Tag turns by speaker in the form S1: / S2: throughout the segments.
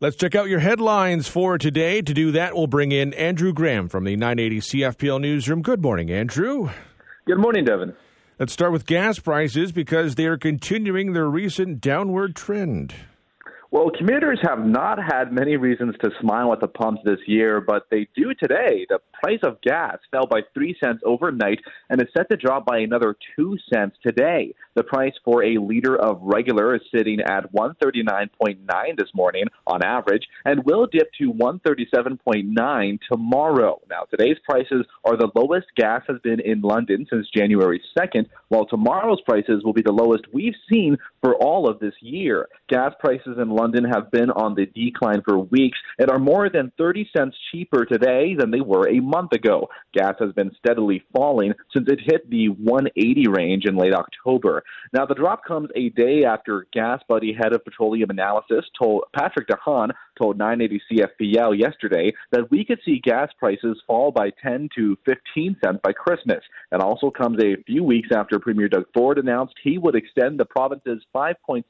S1: Let's check out your headlines for today. To do that, we'll bring in Andrew Graham from the 980 CFPL Newsroom. Good morning, Andrew.
S2: Good morning, Devon.
S1: Let's start with gas prices because they are continuing their recent downward trend.
S2: Well, commuters have not had many reasons to smile at the pumps this year, but they do today. The price of gas fell by 3 cents overnight and is set to drop by another 2 cents today. The price for a liter of regular is sitting at 139.9 this morning on average and will dip to 137.9 tomorrow. Now, today's prices are the lowest gas has been in London since January 2nd, while tomorrow's prices will be the lowest we've seen for all of this year. Gas prices in London have been on the decline for weeks and are more than 30 cents cheaper today than they were a month ago. Gas has been steadily falling since it hit the 180 range in late October. Now, the drop comes a day after GasBuddy head of petroleum analysis told Patrick De Haan told 980 CFPL yesterday that we could see gas prices fall by 10 to 15 cents by Christmas. It also comes a few weeks after Premier Doug Ford announced he would extend the province's 5.7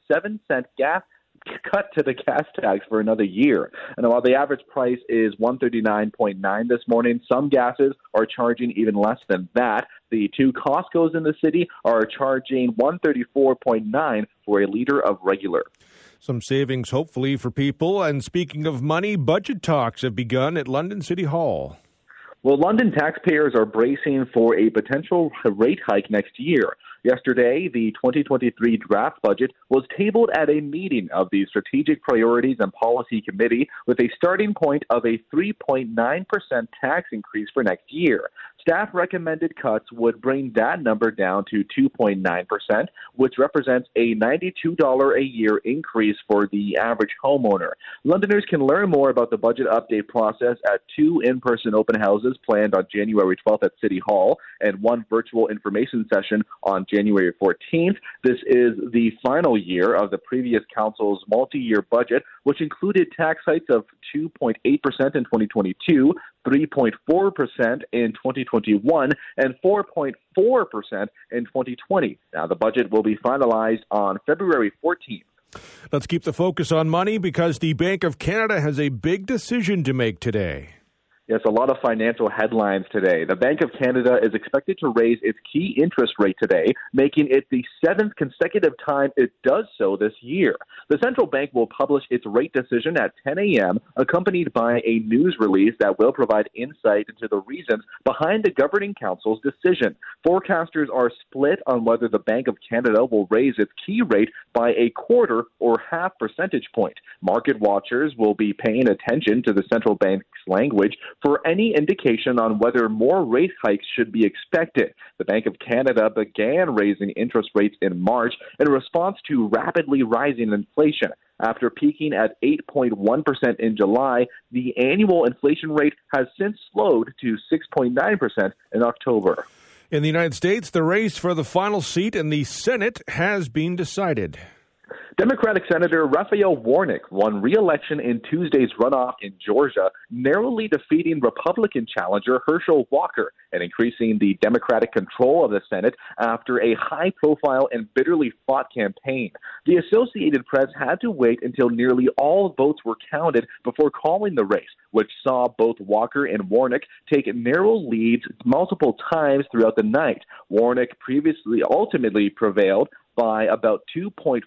S2: cent gas cut to the gas tax for another year. And while the average price is 139.9 this morning, some gases are charging even less than that. The two Costco's in the city are charging 134.9 for a liter of regular.
S1: Some savings, hopefully, for people. And speaking of money, budget talks have begun at London City Hall.
S2: Well, London taxpayers are bracing for a potential rate hike next year. Yesterday, the 2023 draft budget was tabled at a meeting of the Strategic Priorities and Policy Committee with a starting point of a 3.9% tax increase for next year. Staff recommended cuts would bring that number down to 2.9%, which represents a $92 a year increase for the average homeowner. Londoners can learn more about the budget update process at two in person open houses planned on January 12th at City Hall and one virtual information session on January 14th. This is the final year of the previous council's multi year budget, which included tax hikes of 2.8% in 2022, 3.4% in 2021, and 4.4% in 2020. Now, the budget will be finalized on February 14th.
S1: Let's keep the focus on money because the Bank of Canada has a big decision to make today.
S2: Yes, a lot of financial headlines today. The Bank of Canada is expected to raise its key interest rate today, making it the seventh consecutive time it does so this year. The central bank will publish its rate decision at 10 a.m., accompanied by a news release that will provide insight into the reasons behind the governing council's decision. Forecasters are split on whether the Bank of Canada will raise its key rate by a quarter or half percentage point. Market watchers will be paying attention to the central bank's language for any indication on whether more rate hikes should be expected. The Bank of Canada began raising interest rates in March in response to rapidly rising inflation. After peaking at 8.1% in July, the annual inflation rate has since slowed to 6.9% in October.
S1: In the United States, the race for the final seat in the Senate has been decided.
S2: Democratic Senator Raphael Warnock won re-election in Tuesday's runoff in Georgia, narrowly defeating Republican challenger Herschel Walker and increasing the Democratic control of the Senate after a high-profile and bitterly fought campaign. The Associated Press had to wait until nearly all votes were counted before calling the race, which saw both Walker and Warnock take narrow leads multiple times throughout the night. Warnock previously ultimately prevailed by about 2.5%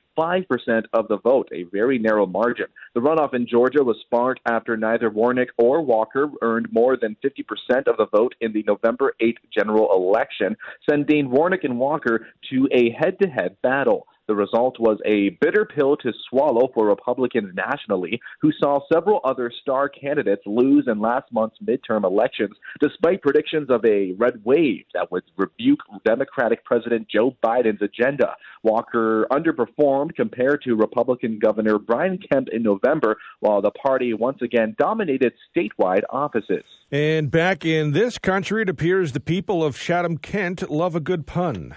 S2: of the vote, a very narrow margin. The runoff in Georgia was sparked after neither Warnock or Walker earned more than 50% of the vote in the November 8th general election, sending Warnock and Walker to a head to head battle. The result was a bitter pill to swallow for Republicans nationally, who saw several other star candidates lose in last month's midterm elections, despite predictions of a red wave that would rebuke Democratic President Joe Biden's agenda. Walker underperformed compared to Republican Governor Brian Kemp in November, while the party once again dominated statewide offices.
S1: And back in this country, it appears the people of Chatham Kent love a good pun.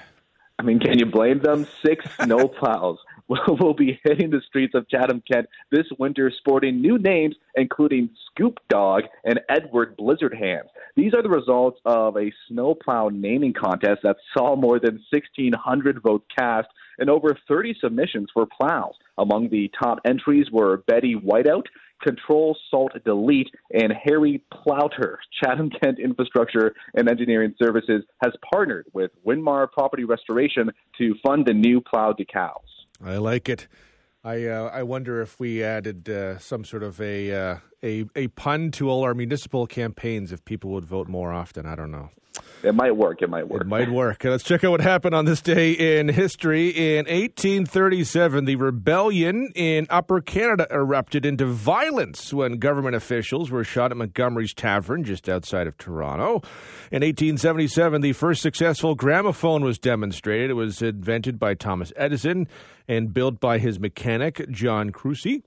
S2: I mean, can you blame them? Six snowplows will be hitting the streets of Chatham, Kent this winter, sporting new names, including Scoop Dog and Edward Blizzard Hands. These are the results of a snowplow naming contest that saw more than 1,600 votes cast and over 30 submissions for plows. Among the top entries were Betty Whiteout, Control Salt Delete, and Harry Plowter. Chatham Kent Infrastructure and Engineering Services has partnered with Winmar Property Restoration to fund the new plow decals.
S1: I like it. I uh, I wonder if we added uh, some sort of a, uh, a a pun to all our municipal campaigns, if people would vote more often. I don't know.
S2: It might work. It might work.
S1: It might work. Let's check out what happened on this day in history. In 1837, the rebellion in Upper Canada erupted into violence when government officials were shot at Montgomery's Tavern just outside of Toronto. In 1877, the first successful gramophone was demonstrated. It was invented by Thomas Edison and built by his mechanic, John Kruesi.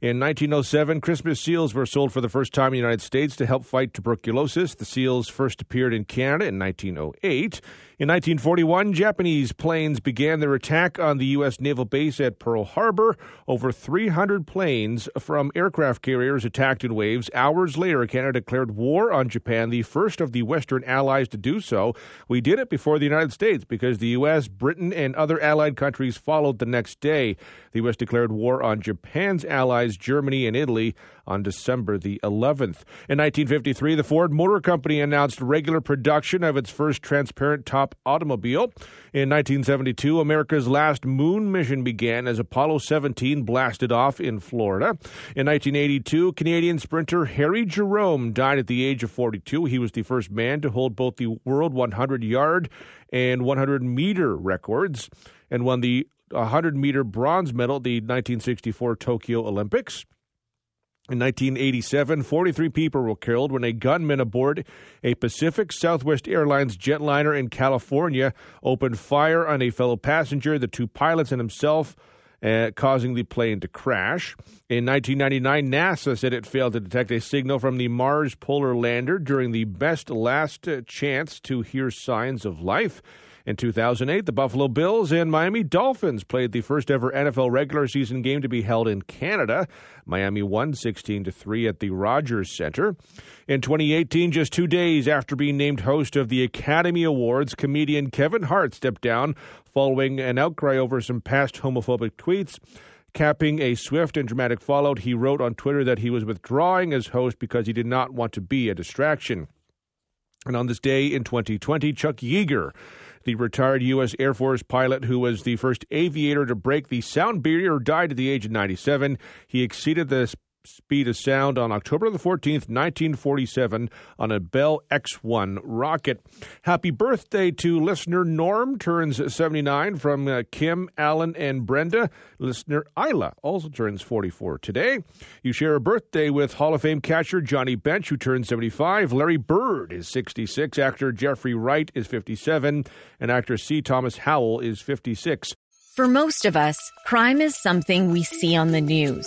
S1: In 1907, Christmas seals were sold for the first time in the United States to help fight tuberculosis. The seals first appeared in Canada in 1908. In 1941, Japanese planes began their attack on the U.S. naval base at Pearl Harbor. Over 300 planes from aircraft carriers attacked in waves. Hours later, Canada declared war on Japan, the first of the Western allies to do so. We did it before the United States because the U.S., Britain, and other allied countries followed the next day. The U.S. declared war on Japan's allies, Germany and Italy, on December the 11th. In 1953, the Ford Motor Company announced regular production of its first transparent top automobile. In 1972, America's last moon mission began as Apollo 17 blasted off in Florida. In 1982, Canadian sprinter Harry Jerome died at the age of 42. He was the first man to hold both the world 100 yard and 100 meter records and won the 100 meter bronze medal at the 1964 Tokyo Olympics. In 1987, 43 people were killed when a gunman aboard a Pacific Southwest Airlines jetliner in California opened fire on a fellow passenger, the two pilots, and himself, uh, causing the plane to crash. In 1999, NASA said it failed to detect a signal from the Mars polar lander during the best last chance to hear signs of life. In 2008, the Buffalo Bills and Miami Dolphins played the first ever NFL regular season game to be held in Canada. Miami won 16 to 3 at the Rogers Center. In 2018, just 2 days after being named host of the Academy Awards, comedian Kevin Hart stepped down following an outcry over some past homophobic tweets. Capping a swift and dramatic fallout, he wrote on Twitter that he was withdrawing as host because he did not want to be a distraction. And on this day in 2020, Chuck Yeager the retired U.S. Air Force pilot who was the first aviator to break the sound barrier died at the age of 97. He exceeded the speed of sound on October the 14th, 1947, on a Bell X 1 rocket. Happy birthday to listener Norm, turns 79 from uh, Kim, Alan, and Brenda. Listener Isla also turns 44 today. You share a birthday with Hall of Fame catcher Johnny Bench, who turns 75. Larry Bird is 66. Actor Jeffrey Wright is 57. And actor C. Thomas Howell is 56.
S3: For most of us, crime is something we see on the news.